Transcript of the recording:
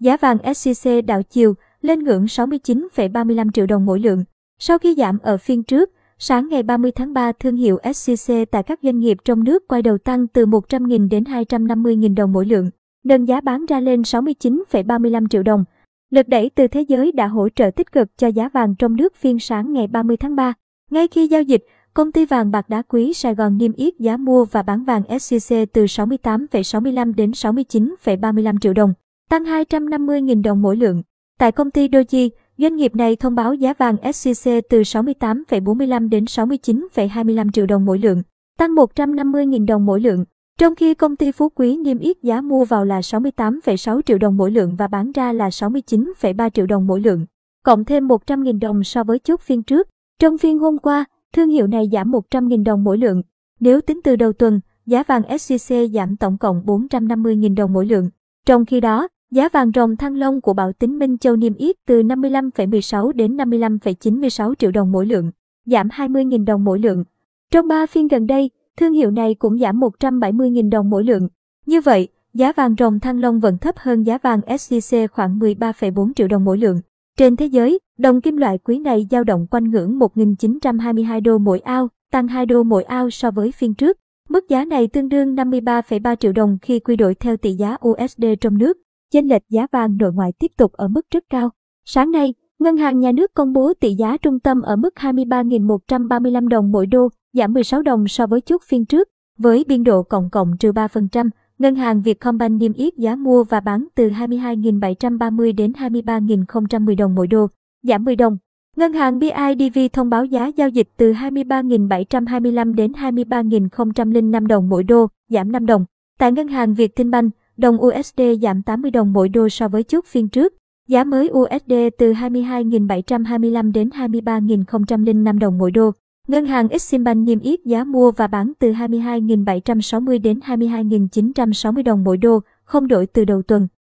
giá vàng SJC đảo chiều lên ngưỡng 69,35 triệu đồng mỗi lượng. Sau khi giảm ở phiên trước, sáng ngày 30 tháng 3 thương hiệu SJC tại các doanh nghiệp trong nước quay đầu tăng từ 100.000 đến 250.000 đồng mỗi lượng, nâng giá bán ra lên 69,35 triệu đồng. Lực đẩy từ thế giới đã hỗ trợ tích cực cho giá vàng trong nước phiên sáng ngày 30 tháng 3. Ngay khi giao dịch, công ty vàng bạc đá quý Sài Gòn niêm yết giá mua và bán vàng SJC từ 68,65 đến 69,35 triệu đồng, tăng 250.000 đồng mỗi lượng. Tại công ty Doji, doanh nghiệp này thông báo giá vàng SJC từ 68,45 đến 69,25 triệu đồng mỗi lượng, tăng 150.000 đồng mỗi lượng. Trong khi công ty Phú Quý niêm yết giá mua vào là 68,6 triệu đồng mỗi lượng và bán ra là 69,3 triệu đồng mỗi lượng, cộng thêm 100.000 đồng so với chốt phiên trước. Trong phiên hôm qua, thương hiệu này giảm 100.000 đồng mỗi lượng. Nếu tính từ đầu tuần, giá vàng SJC giảm tổng cộng 450.000 đồng mỗi lượng. Trong khi đó, giá vàng rồng thăng long của Bảo Tín Minh Châu niêm yết từ 55,16 đến 55,96 triệu đồng mỗi lượng, giảm 20.000 đồng mỗi lượng. Trong 3 phiên gần đây, thương hiệu này cũng giảm 170.000 đồng mỗi lượng. Như vậy, giá vàng rồng thăng long vẫn thấp hơn giá vàng SJC khoảng 13,4 triệu đồng mỗi lượng. Trên thế giới, đồng kim loại quý này dao động quanh ngưỡng 1.922 đô mỗi ao, tăng 2 đô mỗi ao so với phiên trước. Mức giá này tương đương 53,3 triệu đồng khi quy đổi theo tỷ giá USD trong nước. Chênh lệch giá vàng nội ngoại tiếp tục ở mức rất cao. Sáng nay, Ngân hàng Nhà nước công bố tỷ giá trung tâm ở mức 23.135 đồng mỗi đô, giảm 16 đồng so với chốt phiên trước, với biên độ cộng cộng trừ 3%. Ngân hàng Vietcombank niêm yết giá mua và bán từ 22.730 đến 23.010 đồng mỗi đô, giảm 10 đồng. Ngân hàng BIDV thông báo giá giao dịch từ 23.725 đến 23.005 đồng mỗi đô, giảm 5 đồng. Tại ngân hàng Vietinbank, đồng USD giảm 80 đồng mỗi đô so với chốt phiên trước. Giá mới USD từ 22.725 đến 23.005 đồng mỗi đô. Ngân hàng Eximbank niêm yết giá mua và bán từ 22.760 đến 22.960 đồng mỗi đô, không đổi từ đầu tuần.